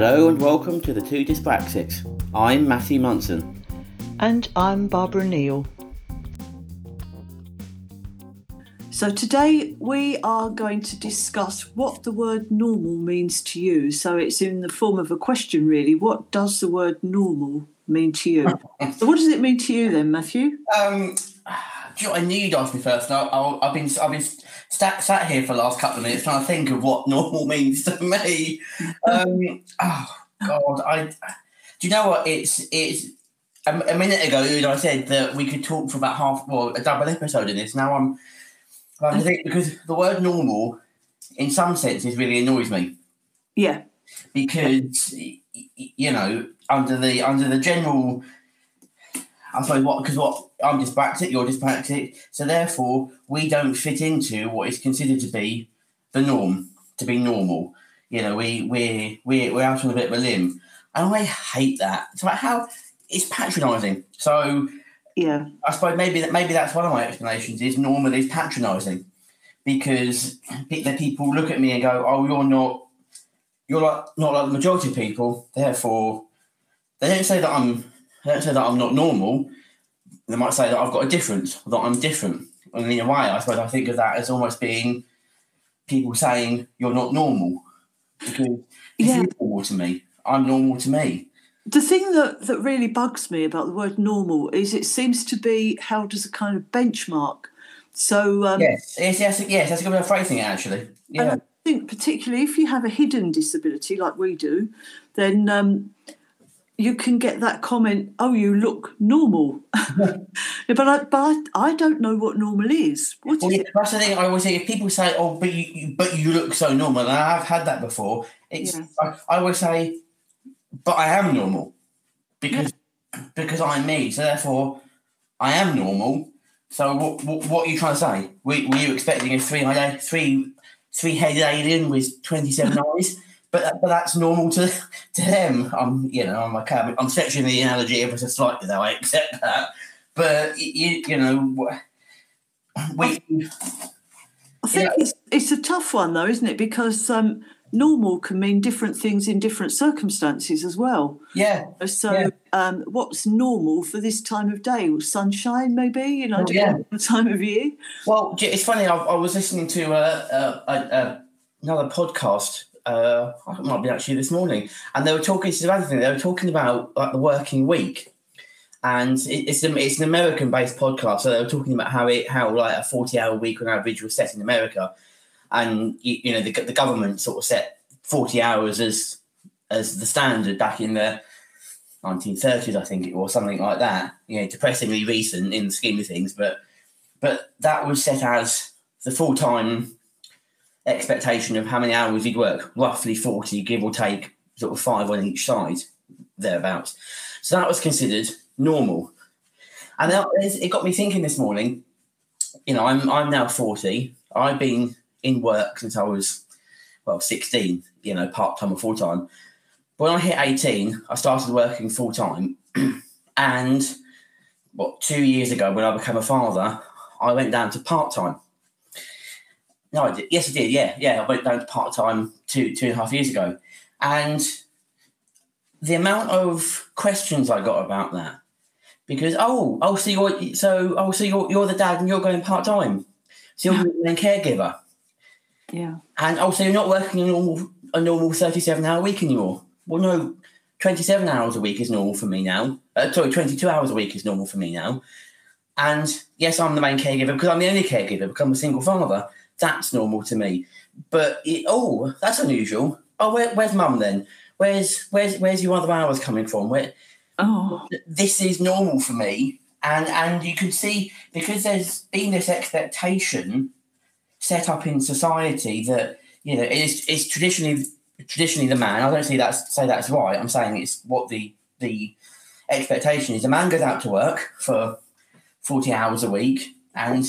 Hello and welcome to the Two Dyspraxics. I'm Matthew Munson. And I'm Barbara Neal. So today we are going to discuss what the word normal means to you. So it's in the form of a question, really. What does the word normal mean to you? so what does it mean to you then, Matthew? Um, do you know, I knew you'd ask me first. I, have been I've been sat, sat here for the last couple of minutes trying to think of what normal means to me. Um, oh God, I do you know what it's it's a, a minute ago I said that we could talk for about half well a double episode in this. Now I'm I think because the word normal, in some senses, really annoys me. Yeah. Because you know, under the under the general, I suppose what because what I'm dyspraxic, you're dyspraxic, so therefore we don't fit into what is considered to be the norm, to be normal. You know, we we we we're out on a bit of a limb, and I hate that. It's like how it's patronising. So yeah. I suppose maybe that maybe that's one of my explanations is normal is patronising because the people look at me and go, "Oh, you're not, you're like not like the majority of people." Therefore, they don't say that I'm. They don't say that I'm not normal. They might say that I've got a difference, that I'm different. And in a way, I suppose I think of that as almost being people saying you're not normal because yeah. you're normal to me. I'm normal to me the thing that, that really bugs me about the word normal is it seems to be held as a kind of benchmark. So um, yes, yes, yes, yes, that's a good way of phrasing it. Actually, yeah. I think particularly if you have a hidden disability like we do, then um, you can get that comment, "Oh, you look normal," but I, but I don't know what normal is. What well, is yeah, that's the thing. I always say if people say, "Oh, but you, you but you look so normal," and I've had that before. It's yeah. I, I always say but I am normal because yeah. because I'm me. So therefore, I am normal. So what, what, what are you trying to say? Were, were you expecting a three three three headed alien with twenty seven eyes? But but that's normal to to them. I'm you know I'm like I'm stretching the analogy ever so slightly though. I accept that. But you you know we. I think it's it's a tough one though, isn't it? Because um, normal can mean different things in different circumstances as well. Yeah. So, yeah. Um, what's normal for this time of day? Sunshine, maybe? You know, oh, yeah. the time of year. Well, it's funny. I, I was listening to uh, a, a, another podcast. Uh, it might be actually this morning, and they were talking. This is another thing. They were talking about like the working week, and it's a, it's an American based podcast. So they were talking about how it how like a forty hour week on average was set in America and you, you know the, the government sort of set 40 hours as as the standard back in the 1930s, I think it was something like that. You know, depressingly recent in the scheme of things, but but that was set as the full time expectation of how many hours you'd work, roughly 40, give or take, sort of five on each side, thereabouts. So that was considered normal. And it got me thinking this morning. You know, I'm I'm now 40. I've been in work since I was, well, 16, you know, part time or full time. When I hit 18, I started working full time. and what, two years ago, when I became a father, I went down to part time. No, I did. Yes, I did. Yeah, yeah. I went down to part time two, two and a half years ago. And the amount of questions I got about that, because oh, oh, so you're so oh, so you're you're the dad and you're going part time, so you're the main caregiver. Yeah. And also, you're not working a normal, a normal 37 hour week anymore. Well, no, 27 hours a week is normal for me now. Uh, sorry, 22 hours a week is normal for me now. And yes, I'm the main caregiver because I'm the only caregiver because I'm a single father. That's normal to me. But it, oh, that's unusual. Oh, where, where's mum then? Where's where's where's your other hours coming from? Where? Oh, this is normal for me. And and you can see because there's been this expectation set up in society that you know it's it's traditionally traditionally the man. I don't see that say that's right. I'm saying it's what the the expectation is. A man goes out to work for forty hours a week, and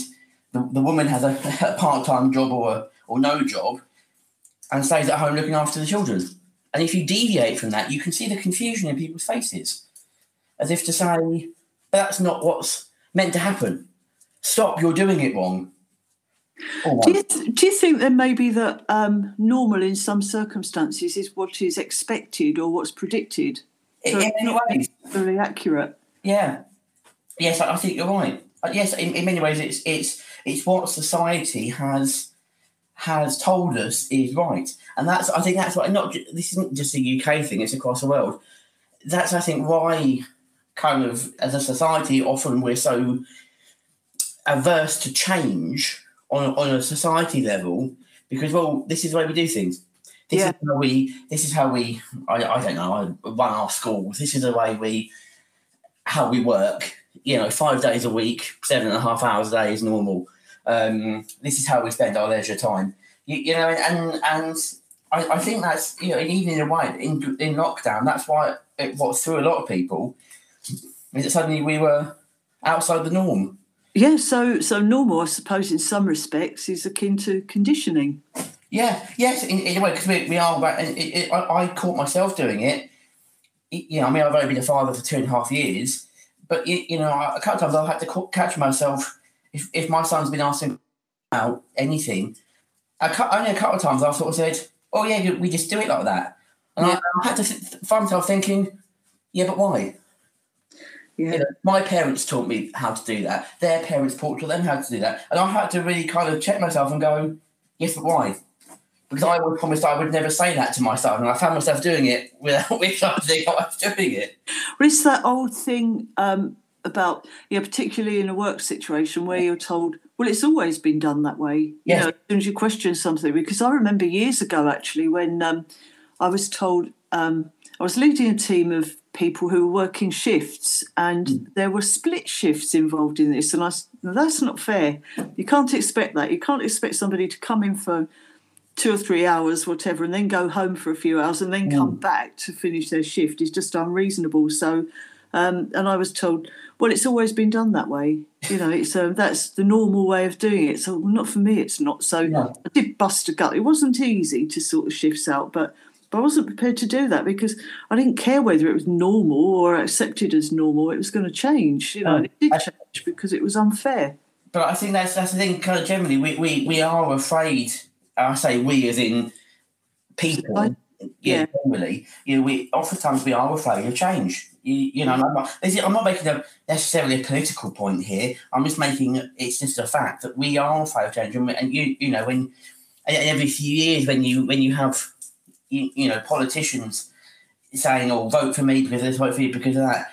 the, the woman has a, a part time job or or no job, and stays at home looking after the children. And if you deviate from that, you can see the confusion in people's faces, as if to say, "That's not what's meant to happen. Stop! You're doing it wrong." Do you, do you think then maybe that um, normal in some circumstances is what is expected or what's predicted? In So in many ways, very accurate. Yeah. Yes, I I think you're right. Uh, Yes, in, in many ways, it's it's it's what society has has told us is right, and that's I think that's why not this isn't just a UK thing; it's across the world. That's I think why kind of as a society often we're so averse to change on on a society level because well this is the way we do things. This Yeah. is how we. This is how we. I, I don't know. I run our schools. This is the way we how we work. You know, five days a week, seven and a half hours a day is normal. Um, this is how we spend our leisure time. You, you know, and and I, I think that's you know, and even in a way in in lockdown, that's why it what threw a lot of people is that suddenly we were outside the norm. Yeah, so so normal, I suppose, in some respects, is akin to conditioning. Yeah, yes, in, in a way, because we, we are. but it, it, I, I caught myself doing it. You know, I mean, I've only been a father for two and a half years, but you, you know, a couple of times I've had to catch myself if, if my son's been asking about anything. A, cou- only a couple of times I've sort of said, "Oh yeah, we just do it like that," and I, Yeah. I had to th- find myself thinking, "Yeah, but why?" Yeah, You know, my parents taught me how to do that. Their parents taught them how to do that, and I had to really kind of check myself and go, "Yes, but why?" Because I would promised I would never say that to my son, and I found myself doing it without realizing I was doing it. Well, it's that old thing um, about, yeah, particularly in a work situation where you're told, well, it's always been done that way. You know, as soon as you question something, because I remember years ago actually when um, I was told um, I was leading a team of people who were working shifts, and there were split shifts involved in this, and I "No, that's not fair. You can't expect that. You can't expect somebody to come in for two or three hours, whatever, and then go home for a few hours and then come back to finish their shift is just unreasonable. So, um, and I was told, well, it's always been done that way. You know, it's um, that's the normal way of doing it. So, well, not for me, it's not. So, No. I did bust a gut. It wasn't easy to sort of shifts out, but. But I wasn't prepared to do that because I didn't care whether it was normal or accepted as normal. It was going to change, you know. and it did change because it was unfair. But I think that's that's the thing. Kind of generally, we, we, we are afraid. I say we as in people. I- yeah, yeah. generally, you know, we oftentimes we are afraid of change. You, you know, I'm not, I'm not making a necessarily a political point here. I'm just making it's just a fact that we are afraid of change, and, we- and you you know when every few years when you when you have you, you know politicians saying, "Oh, vote for me because this, vote for you because of that,"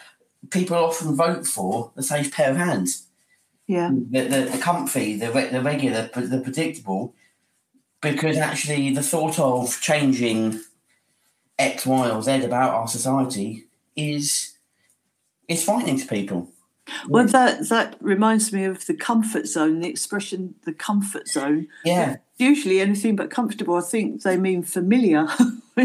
people often vote for the safe pair of hands Yeah. the, the, the comfy, the, re- the regular, the predictable, because actually the thought of changing X, Y, or Z about our society is is frightening to people. Well, that that reminds me of the comfort zone. The expression "the comfort zone." Yeah, Usually, anything but comfortable. I think they mean familiar.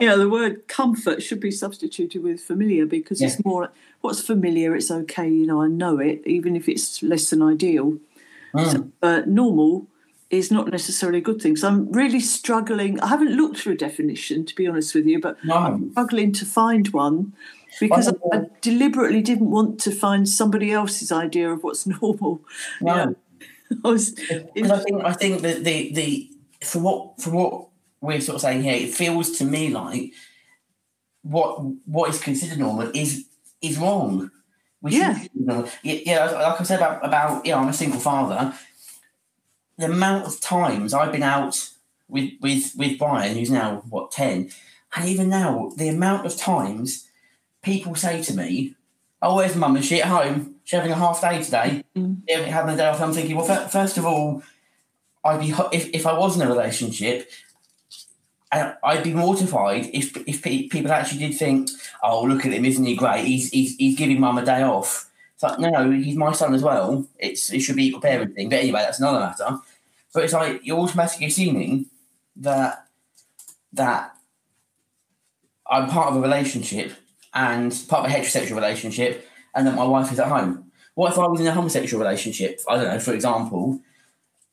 you know, the word comfort should be substituted with familiar because it's more what's familiar. It's okay. You know, I know it, even if it's less than ideal. Mm. But normal is not necessarily a good thing. So I'm really struggling. I haven't looked for a definition, to be honest with you, but no, I'm struggling to find one because I, I deliberately didn't want to find somebody else's idea of what's normal. no. I was I think I think that the the for what for what we're sort of saying here, it feels to me like what what is considered normal is is wrong. We Yeah. shouldn't be normal. yeah, yeah. Like I said about about you know, I'm a single father. The amount of times I've been out with with with Brian, who's now what ten, and even now the amount of times people say to me, "Oh, where's mum? Is she at home? She's having a half day today." Mm. Yeah, having a day off. I'm thinking, well, fir- first of all, I'd be if, if I was in a relationship, I'd be mortified if if people actually did think, "Oh, look at him, isn't he great? He's he's, he's giving mum a day off." It's like, no, no, he's my son as well. It's it should be equal parenting. But anyway, that's another matter. But it's like you're automatically assuming that that I'm part of a relationship and part of a heterosexual relationship, and that my wife is at home. What if I was in a homosexual relationship? I don't know, for example.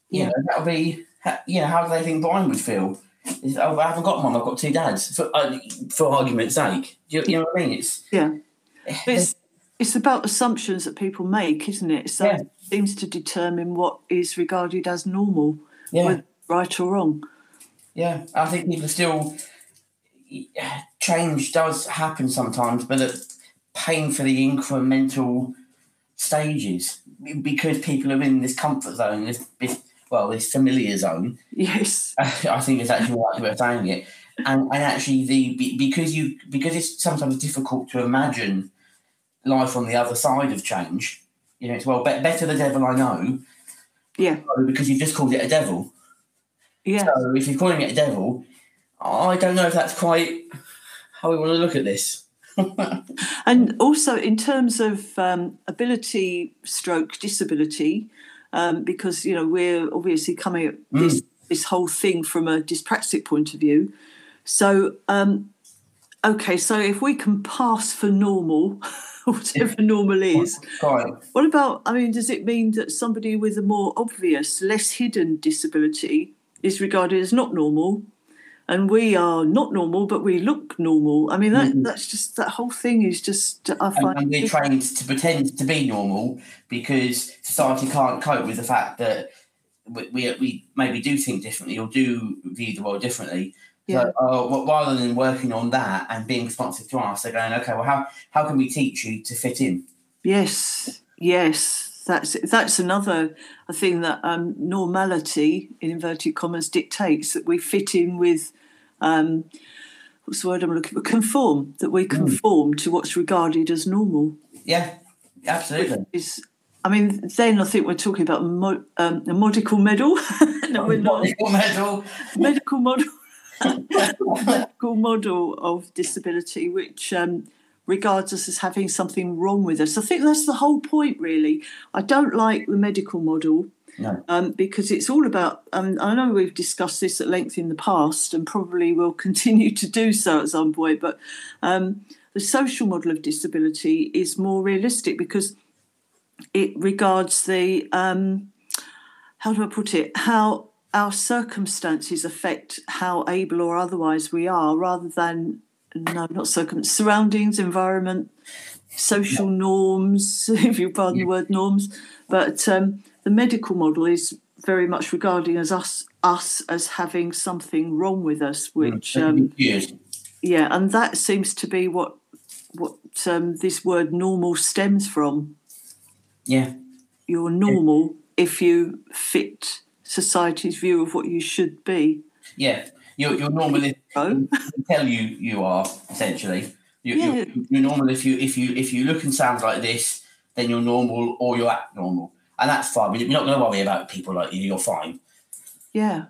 You Yeah. know, that would be, you know, how do they think Brian would feel? Is, oh, I haven't got mum, I've got two dads, for, uh, for argument's sake. Do you, you know what I mean? It's, yeah. It's it's about assumptions that people make, isn't it? So Yeah. Seems to determine what is regarded as normal, Yeah. right or wrong. Yeah, I think people still change does happen sometimes, but at painfully incremental stages because people are in this comfort zone, this, this well, this familiar zone. Yes. I think it's actually right way of saying it, and and actually the because you because it's sometimes difficult to imagine life on the other side of change. You know, it's well be- better the devil I know Yeah. because you've just called it a devil. Yeah. So if you're calling it a devil, I don't know if that's quite how we want to look at this. And also in terms of um, ability stroke disability, um, because you know we're obviously coming at this this whole thing from a dyspraxic point of view. So um, okay, so if we can pass for normal, whatever normal is, Right. what about? I mean, does it mean that somebody with a more obvious, less hidden disability is regarded as not normal? And we are not normal, but we look normal. I mean, that, mm-hmm. that's just that whole thing is just. I And, find and we're trained to pretend to be normal because society can't cope with the fact that we, we, we maybe do think differently or do view the world differently. Yeah. So, uh, rather than working on that and being responsive to us, they're going, okay, well, how, how can we teach you to fit in? Yes, yes, that's that's another thing that um, normality in inverted commas dictates that we fit in with. Um, what's the word I'm looking for? Conform that we conform to what's regarded as normal. Yeah, absolutely. Is I mean, then I think we're talking about mo- um, a medical medal. no, we're not. Medical medal. medical model medical model of disability which um, regards us as having something wrong with us i think that's the whole point really i don't like the medical model No. um, because it's all about um, i know we've discussed this at length in the past and probably will continue to do so at some point but um, the social model of disability is more realistic because it regards the um, how do I put it? How our circumstances affect how able or otherwise we are, rather than no, not circum surroundings, environment, social norms, if you pardon the word norms. But um, the medical model is very much regarding as us us as having something wrong with us, which um, yeah, and that seems to be what what um, this word normal stems from Yeah. you're normal if you fit society's view of what you should be. Yeah. You're, you're normal if So, tell you you are essentially. You, Yeah. you're, you're normal if you if you if you look and sound like this, then you're normal or you act normal, and that's fine. We're not going to worry about people like you. You're fine. yeah.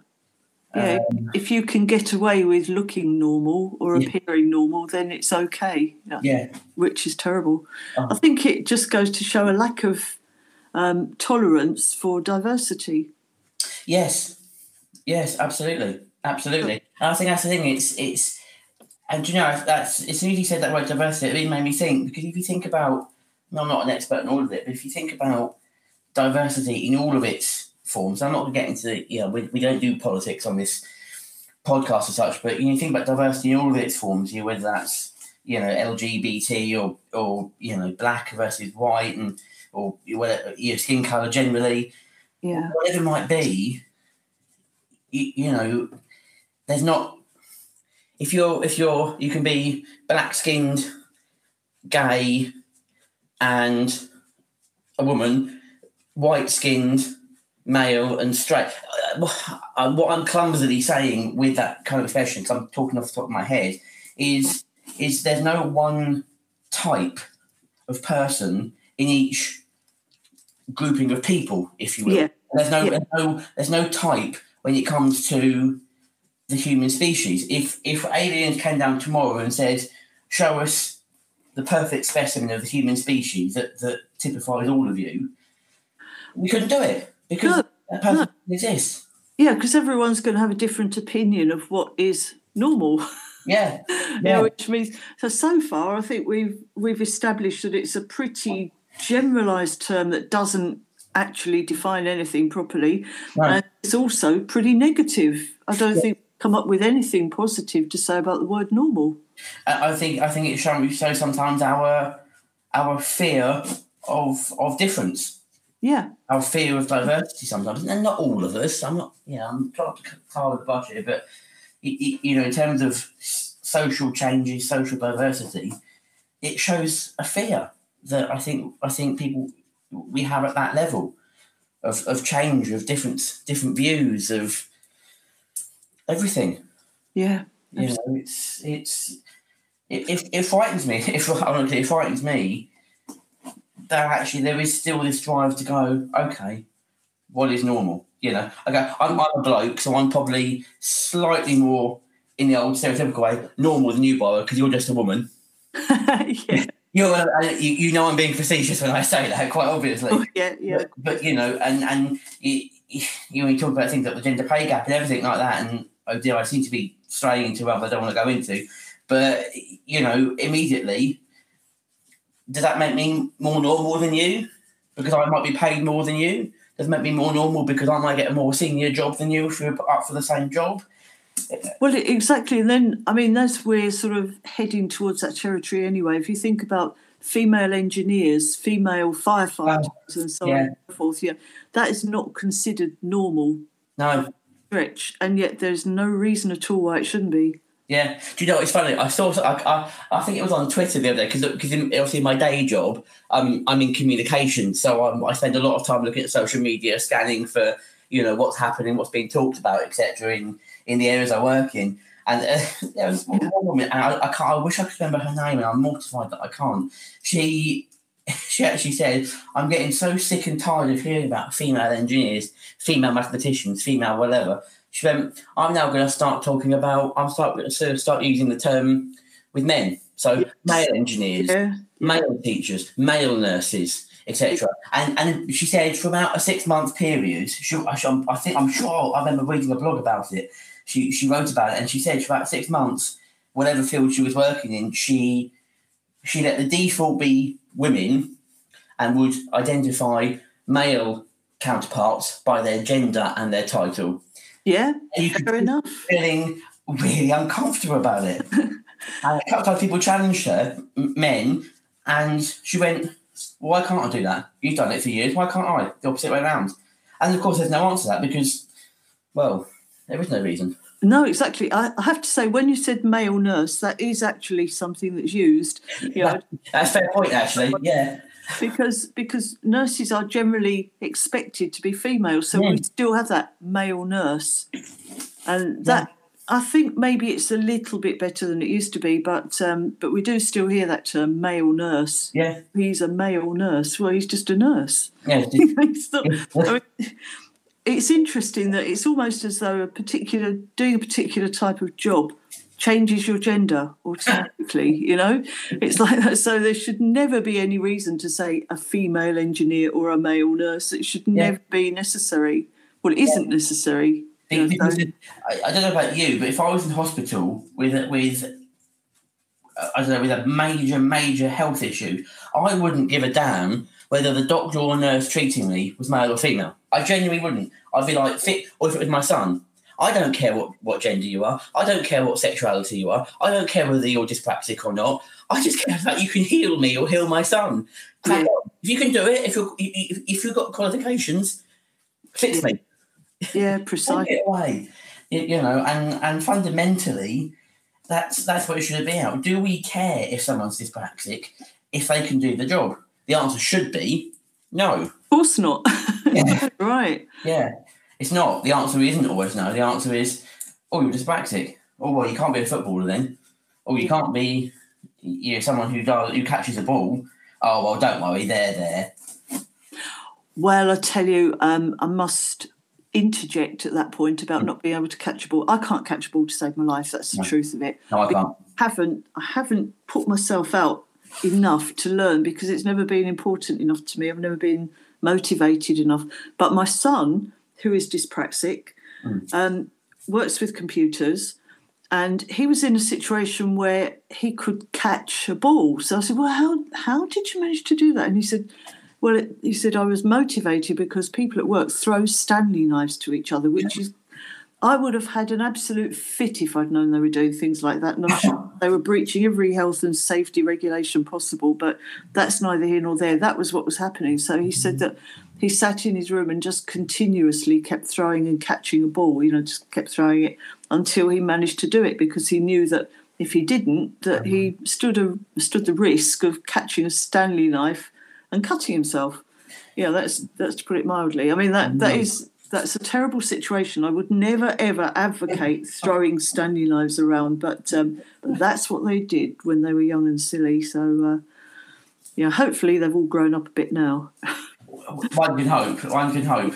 Yeah, Um, if you can get away with looking normal or Yeah. appearing normal, then it's okay, yeah, Yeah. which is terrible. Uh-huh. I think it just goes to show a lack of um, tolerance for diversity. Yes. Yes. Absolutely. Absolutely. And I think that's the thing. It's it's. And you know that's as soon as you said that word diversity, it really made me think because if you think about, I'm not an expert in all of it, but if you think about diversity in all of its forms, I'm not going to get into you know we, we don't do politics on this podcast as such, but you think about diversity in all of its forms, you know, whether that's you know LGBT or or you know black versus white and or whether your skin color generally, Yeah, whatever it might be, you, you know, there's not if you're if you're you can be black skinned, gay, and a woman, white skinned, male, and straight. Uh, uh, What I'm clumsily saying with that kind of expression, 'cause I'm talking off the top of my head, is is there's no one type of person in each grouping of people, if you will. yeah, There's no, Yeah. there's no, there's no type when it comes to the human species. If if aliens came down tomorrow and said, "Show us the perfect specimen of the human species that that typifies all of you," we couldn't do it because No, that person doesn't exist. yeah, because everyone's going to have a different opinion of what is normal. Yeah, Yeah, Yeah. which means so so far I think we've we've established that it's a pretty generalized term that doesn't actually define anything properly. No. And it's also pretty negative. I don't think come up with anything positive to say about the word normal. I I think I think it shows so sometimes our our fear of of difference, Yeah, our fear of diversity sometimes, and not all of us. I'm not, yeah, I'm trying to car the bush here, but y- y- you know, in terms of social changes, social diversity, it shows a fear that I think I think people we have at that level of, of change, of different different views, of everything. yeah, You know, it's it's it, it, it frightens me. If honestly, it frightens me that actually there is still this drive to go. Okay, what is normal? You know, okay, I'm, I'm a bloke, so I'm probably slightly more in the old stereotypical way normal than you, Barbara, because you're just a woman. yeah, You're, uh, you, you know, I'm being facetious when I say that, quite obviously. Oh, yeah, yeah. But, but you know, and and you, you, know, you talk about things like the gender pay gap and everything like that, and oh dear, I seem to be straying into what I don't want to go into. But you know, immediately, does that make me more normal than you because I might be paid more than you? Does it make me more normal because I might get a more senior job than you if we're up for the same job? Well, exactly. And then, I mean, that's we're sort of heading towards that territory anyway. If you think about female engineers, female firefighters, and so on and so forth, yeah, that is not considered normal No, stretch, and yet there's no reason at all why it shouldn't be. Yeah. Do you know it's funny? I saw. I, I, I think it was on Twitter the other day because because obviously my day job, um, I'm in communication, so um, I spend a lot of time looking at social media, scanning for you know what's happening, what's being talked about, etc. In in the areas I work in. And uh, there was one woman, and I, I can't. I wish I could remember her name, and I'm mortified that I can't. She she actually said, "I'm getting so sick and tired of hearing about female engineers, female mathematicians, female whatever." She went, "I'm now going to start talking about. I'm start going to start using the term with men. So male engineers, Yeah, male teachers, male nurses, etc." And and she said for about a six month period, she, I, I think I'm sure I remember reading a blog about it. She she wrote about it, and she said for about six months, whatever field she was working in, she she let the default be women, and would identify male counterparts by their gender and their title. yeah, And you could fair enough. feeling really uncomfortable about it. and a couple of times people challenged her, m- men, and she went, Why can't I do that? You've done it for years. Why can't I? The opposite way around. And of course, there's no answer to that because, well, there is no reason. No, exactly. I, I have to say, when you said male nurse, that is actually something that's used. You know, That's a fair point, actually. Yeah. because because nurses are generally expected to be female, so Yeah. we still have that male nurse, and that I think maybe it's a little bit better than it used to be, but um, but we do still hear that term male nurse. Yeah. He's a male nurse. Well, he's just a nurse. Yeah. I mean, it's interesting that it's almost as though a particular doing a particular type of job changes your gender automatically you know? It's like that. So there should never be any reason to say a female engineer or a male nurse. It should never be necessary. Well it isn't necessary. You know, so- I, I don't know about you, but if I was in hospital with with I don't know with a major major health issue, I wouldn't give a damn whether the doctor or nurse treating me was male or female. I genuinely wouldn't. I'd be like, fit, or if it was my son, I don't care what, what gender you are. I don't care what sexuality you are. I don't care whether you're dyspraxic or not. I just care that you can heal me or heal my son. Yeah. If you can do it, if you're if, if you've got qualifications, fix me yeah take precisely it away. You, you know, and and fundamentally, that's that's what it should be out. Do we care if someone's dyspraxic if they can do the job? The answer should be no. of course not Yeah. right Yeah, it's not. The answer isn't always no. The answer is, oh, you're dyspraxic. Oh well, you can't be a footballer then. Or you can't be, you know, someone who does who catches a ball. Oh well, don't worry, they're there. well i tell you um, i must interject at that point about not being able to catch a ball i can't catch a ball to save my life that's the No. truth of it No, I can't. haven't I haven't put myself out enough to learn because it's never been important enough to me. I've never been motivated enough. But my son, who is dyspraxic, um, works with computers, and he was in a situation where he could catch a ball. So I said, "Well, how how did you manage to do that?" And he said. Well, it, he said I was motivated because people at work throw Stanley knives to each other, which is I would have had an absolute fit if I'd known they were doing things like that. And I'm sure they were breaching every health and safety regulation possible, but that's neither here nor there. That was what was happening. So he said mm-hmm. that he sat in his room and just continuously kept throwing and catching a ball, you know, just kept throwing it until he managed to do it because he knew that if he didn't, that he mm-hmm. stood a stood the risk of catching a Stanley knife and cutting himself. Yeah, that's that's to put it mildly. I mean that that mm-hmm. is that's a terrible situation. I would never ever advocate throwing Stanley knives around, but um, that's what they did when they were young and silly. So uh, yeah, hopefully they've all grown up a bit now. One can hope. One can hope.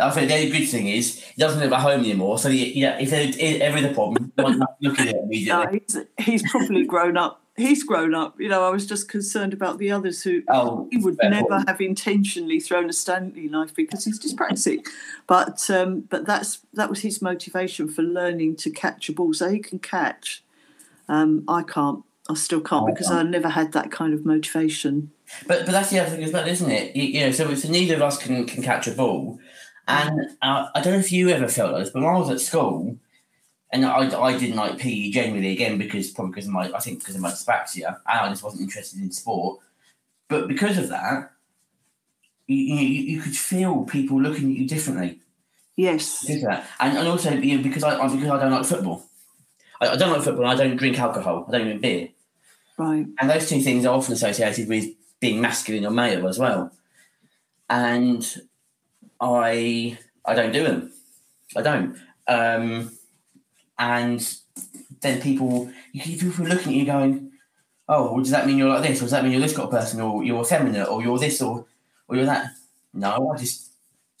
I think the only good thing is he doesn't live at home anymore. So yeah, if there's ever the problem, look at it immediately. No, he's, he's probably grown up he's grown up. You know, I was just concerned about the others who oh, he would never point. have intentionally thrown a Stanley knife because he's dyspraxic. But um, but that's that was his motivation for learning to catch a ball, so he can catch. Um, I can't. I still can't because I never had that kind of motivation. But but that's the other thing as well, isn't it? You, you know, so, so neither of us can can catch a ball. And uh, I don't know if you ever felt this, but when I was at school, and I, I didn't like PE generally again because probably because of my I think because of my dyspraxia and I just wasn't interested in sport. But because of that you, you, you could feel people looking at you differently. Yes. That. And, and also you know, because I because I don't like football. I, I don't like football I don't drink alcohol. I don't drink beer. Right. And those two things are often associated with being masculine or male as well. And I I don't do them. I don't. Um and then people you keep people looking at you going, "Oh, well, does that mean you're like this, or does that mean you're this kind of person, or you're feminine, or you're this, or or you're that?" No, I just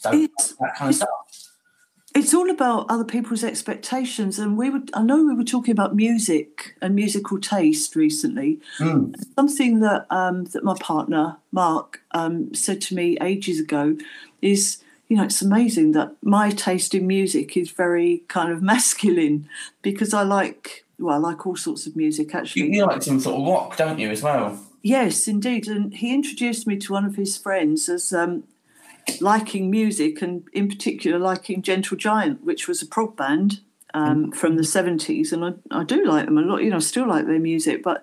don't it's, that kind of stuff. It's all about other people's expectations, and we would. I know we were talking about music and musical taste recently. Mm. Something that um, that my partner Mark um, said to me ages ago is you know, it's amazing that my taste in music is very kind of masculine because I like, well, I like all sorts of music actually. You, like some sort of rock, don't you, as well? Yes, indeed. And he introduced me to one of his friends as um, liking music and, in particular, liking Gentle Giant, which was a prog band um, mm. from the 70s. And I, I do like them a lot, you know, I still like their music. But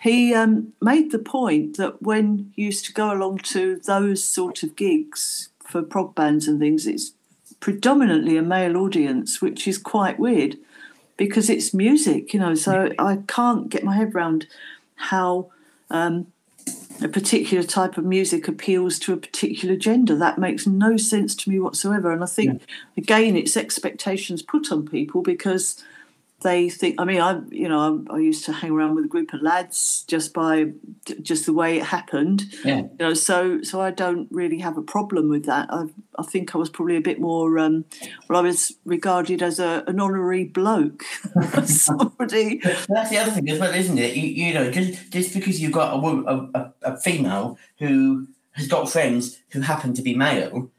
he um, made the point that when you used to go along to those sort of gigs, for prog bands and things, it's predominantly a male audience, which is quite weird because it's music, you know. So I can't get my head around how um, a particular type of music appeals to a particular gender. That makes no sense to me whatsoever. And I think, yeah. again, it's expectations put on people because they think i mean i you know I, I, used to hang around with a group of lads just by just the way it happened. Yeah. You know so so i don't really have a problem with that. I i think i was probably a bit more um well i was regarded as a an honorary bloke. Somebody that's the other thing as well isn't it? You, you know just just because you've got a, a, a female who has got friends who happen to be male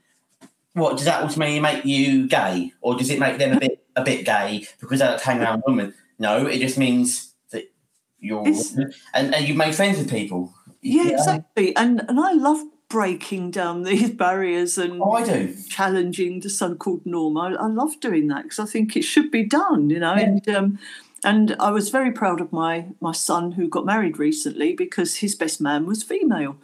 what does that ultimately make you gay? Or does it make them a bit a bit gay because I like hang around women. No, it just means that you're and, and you've made friends with people. Yeah, yeah, exactly. And and I love breaking down these barriers and oh, I do. challenging the so-called norm. I, I love doing that because I think it should be done. You know, yeah. and um, and I was very proud of my my son who got married recently because his best man was female.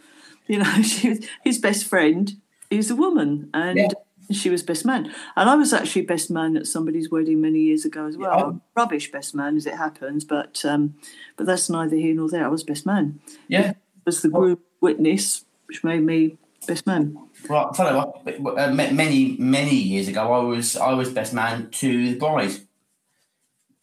You know, she, his best friend is a woman, and. Yeah she was best man. And I was actually best man at somebody's wedding many years ago as well. Rubbish best man as it happens, but um, but that's neither here nor there. I was best man. Yeah. was the group witness, which made me best man. Right, follow uh, many many years ago, I was I was best man to the bride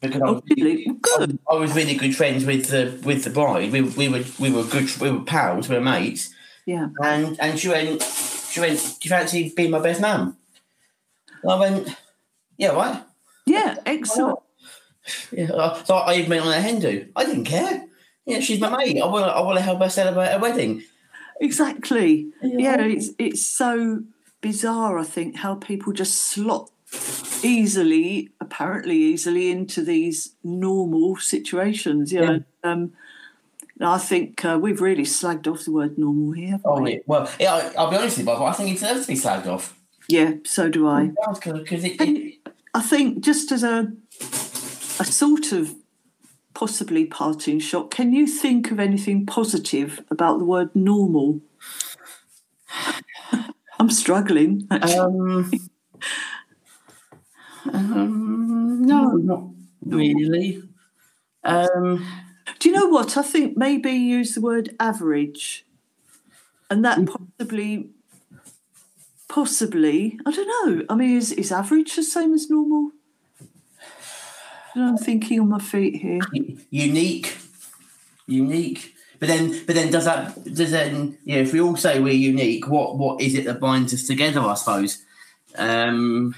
because I was, oh, really? good. I was really good friends with the with the bride. We, we were we were good we were pals, we were mates. Yeah. And and she went she went, Do you fancy being my best man? And I went, Yeah, what? Yeah, excellent. Yeah, uh, so I even went on a Hindu. I didn't care. Yeah, she's my mate. I want to, I want to help her celebrate a wedding. Exactly. Yeah. yeah, it's it's so bizarre. I think how people just slot easily, apparently easily, into these normal situations. You know, yeah. Um, I think uh, we've really slagged off the word normal here. Oh, yeah. Well, yeah, I'll be honest with you, but I think it deserves to be slagged off. Yeah, so do I. Because it, it, I think just as a a sort of possibly parting shot, can you think of anything positive about the word normal? I'm struggling. Um, um, no, not really. Um, Do you know what? I think maybe use the word average, and that possibly, possibly, I don't know. I mean, is is average the same as normal? I'm thinking on my feet here. unique, unique. But then, but then, does that does then? Yeah, if we all say we're unique, what what is it that binds us together? I suppose. Um,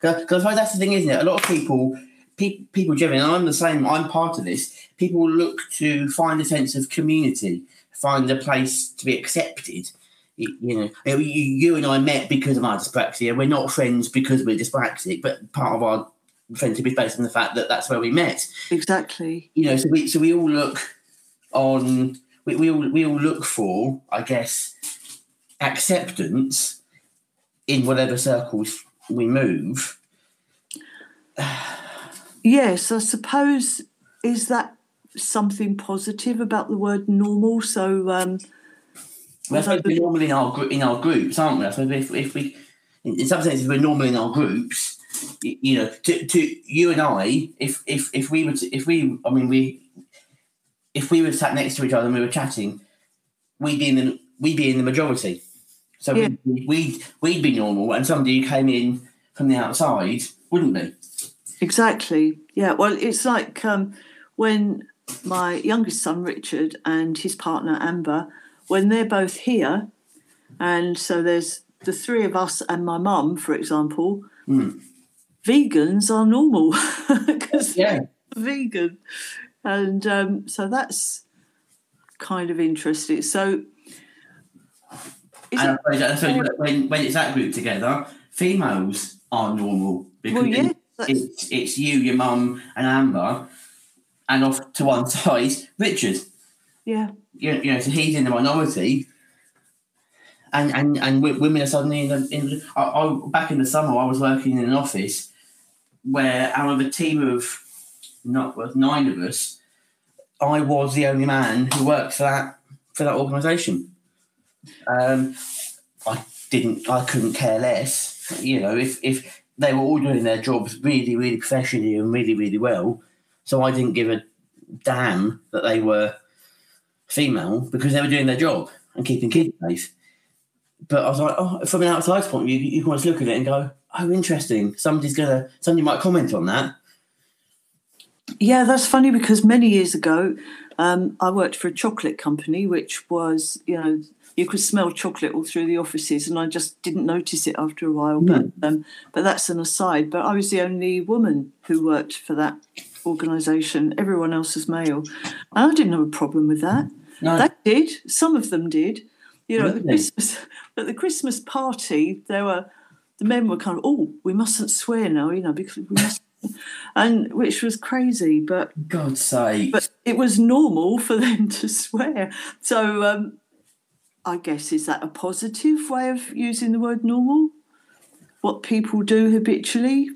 because that's the thing, isn't it? A lot of people, pe- people generally, and I'm the same. I'm part of this. People look to find a sense of community, find a place to be accepted. You, you know, you, you and I met because of our dyspraxia. We're not friends because we're dyspraxic, but part of our friendship is based on the fact that that's where we met. Exactly. You know, so we so we all look on. We, we all we all look for, I guess, acceptance in whatever circles we move. Yes, I suppose is that something positive about the word normal? So um, Well, I suppose we're normally in our in our groups, aren't we? I suppose if, if we, in some senses, we're normally in our groups. y- You know, to, to you and I, if if if we were to, if we, I mean, we, if we were sat next to each other and we were chatting, we'd be in the we'd be in the majority. So Yeah. we'd, we'd we'd be normal, and somebody who came in from the outside wouldn't be. Exactly. Yeah. Well, it's like um, when my youngest son Richard and his partner Amber, when they're both here, and so there's the three of us and my mum, for example. Hmm. Vegans are normal because Yeah, vegan, and um, so that's kind of interesting. So, and I it, suppose, I suppose when when it's that group together, females are normal because well, yeah, it's it's you, your mum, and Amber, and off to one side, Richard. yeah, You know, you know so he's in the minority, and and and women are suddenly in the. In, I, I, back in the summer, I was working in an office where out of a team of not worth nine of us, I was the only man who worked for that for that organisation. Um, I didn't. I couldn't care less. You know, if if they were all doing their jobs really, really professionally and really, really well, so I didn't give a damn that they were female because they were doing their job and keeping kids safe. But I was like, oh, from an outside point of view, you can almost look at it and go, oh, interesting. Somebody's gonna, somebody might comment on that. Yeah, that's funny because many years ago, um, I worked for a chocolate company, which was, you know, you could smell chocolate all through the offices, and I just didn't notice it after a while. But um, but that's an aside. But I was the only woman who worked for that organisation. Everyone else was male, and I didn't have a problem with that. No, They did. Some of them did. You know, at the Christmas at the Christmas party, there were the men were kind of, oh, we mustn't swear now, you know, because we must, and which was crazy, but God's sake. but it was normal for them to swear. So um, I guess is that a positive way of using the word normal? What people do habitually?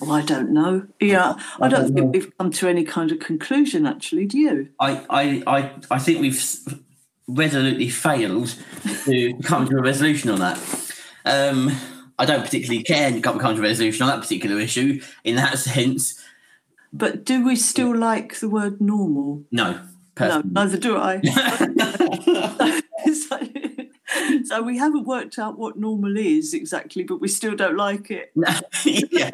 Well, I don't know. Yeah, I I don't don't think we've come to any kind of conclusion. Actually, do you? I, I, I, I think we've resolutely failed to come to a resolution on that. Um, I don't particularly care to come to a resolution on that particular issue in that sense. But do we still like the word normal? No, No, neither do I. so, we haven't worked out what normal is exactly, but we still don't like it. yeah.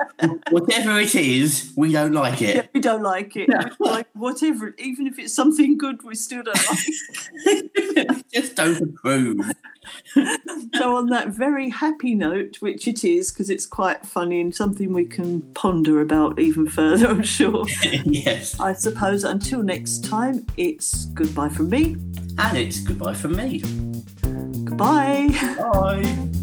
Whatever it is, we don't like Yeah, it. we don't like it. Like whatever, even if it's something good, we still don't like it. Just don't approve. So, on that very happy note, which it is, because it's quite funny and something we can ponder about even further, I'm sure. yes. I suppose until next time, it's goodbye from me. And it's goodbye from me. Goodbye. Bye.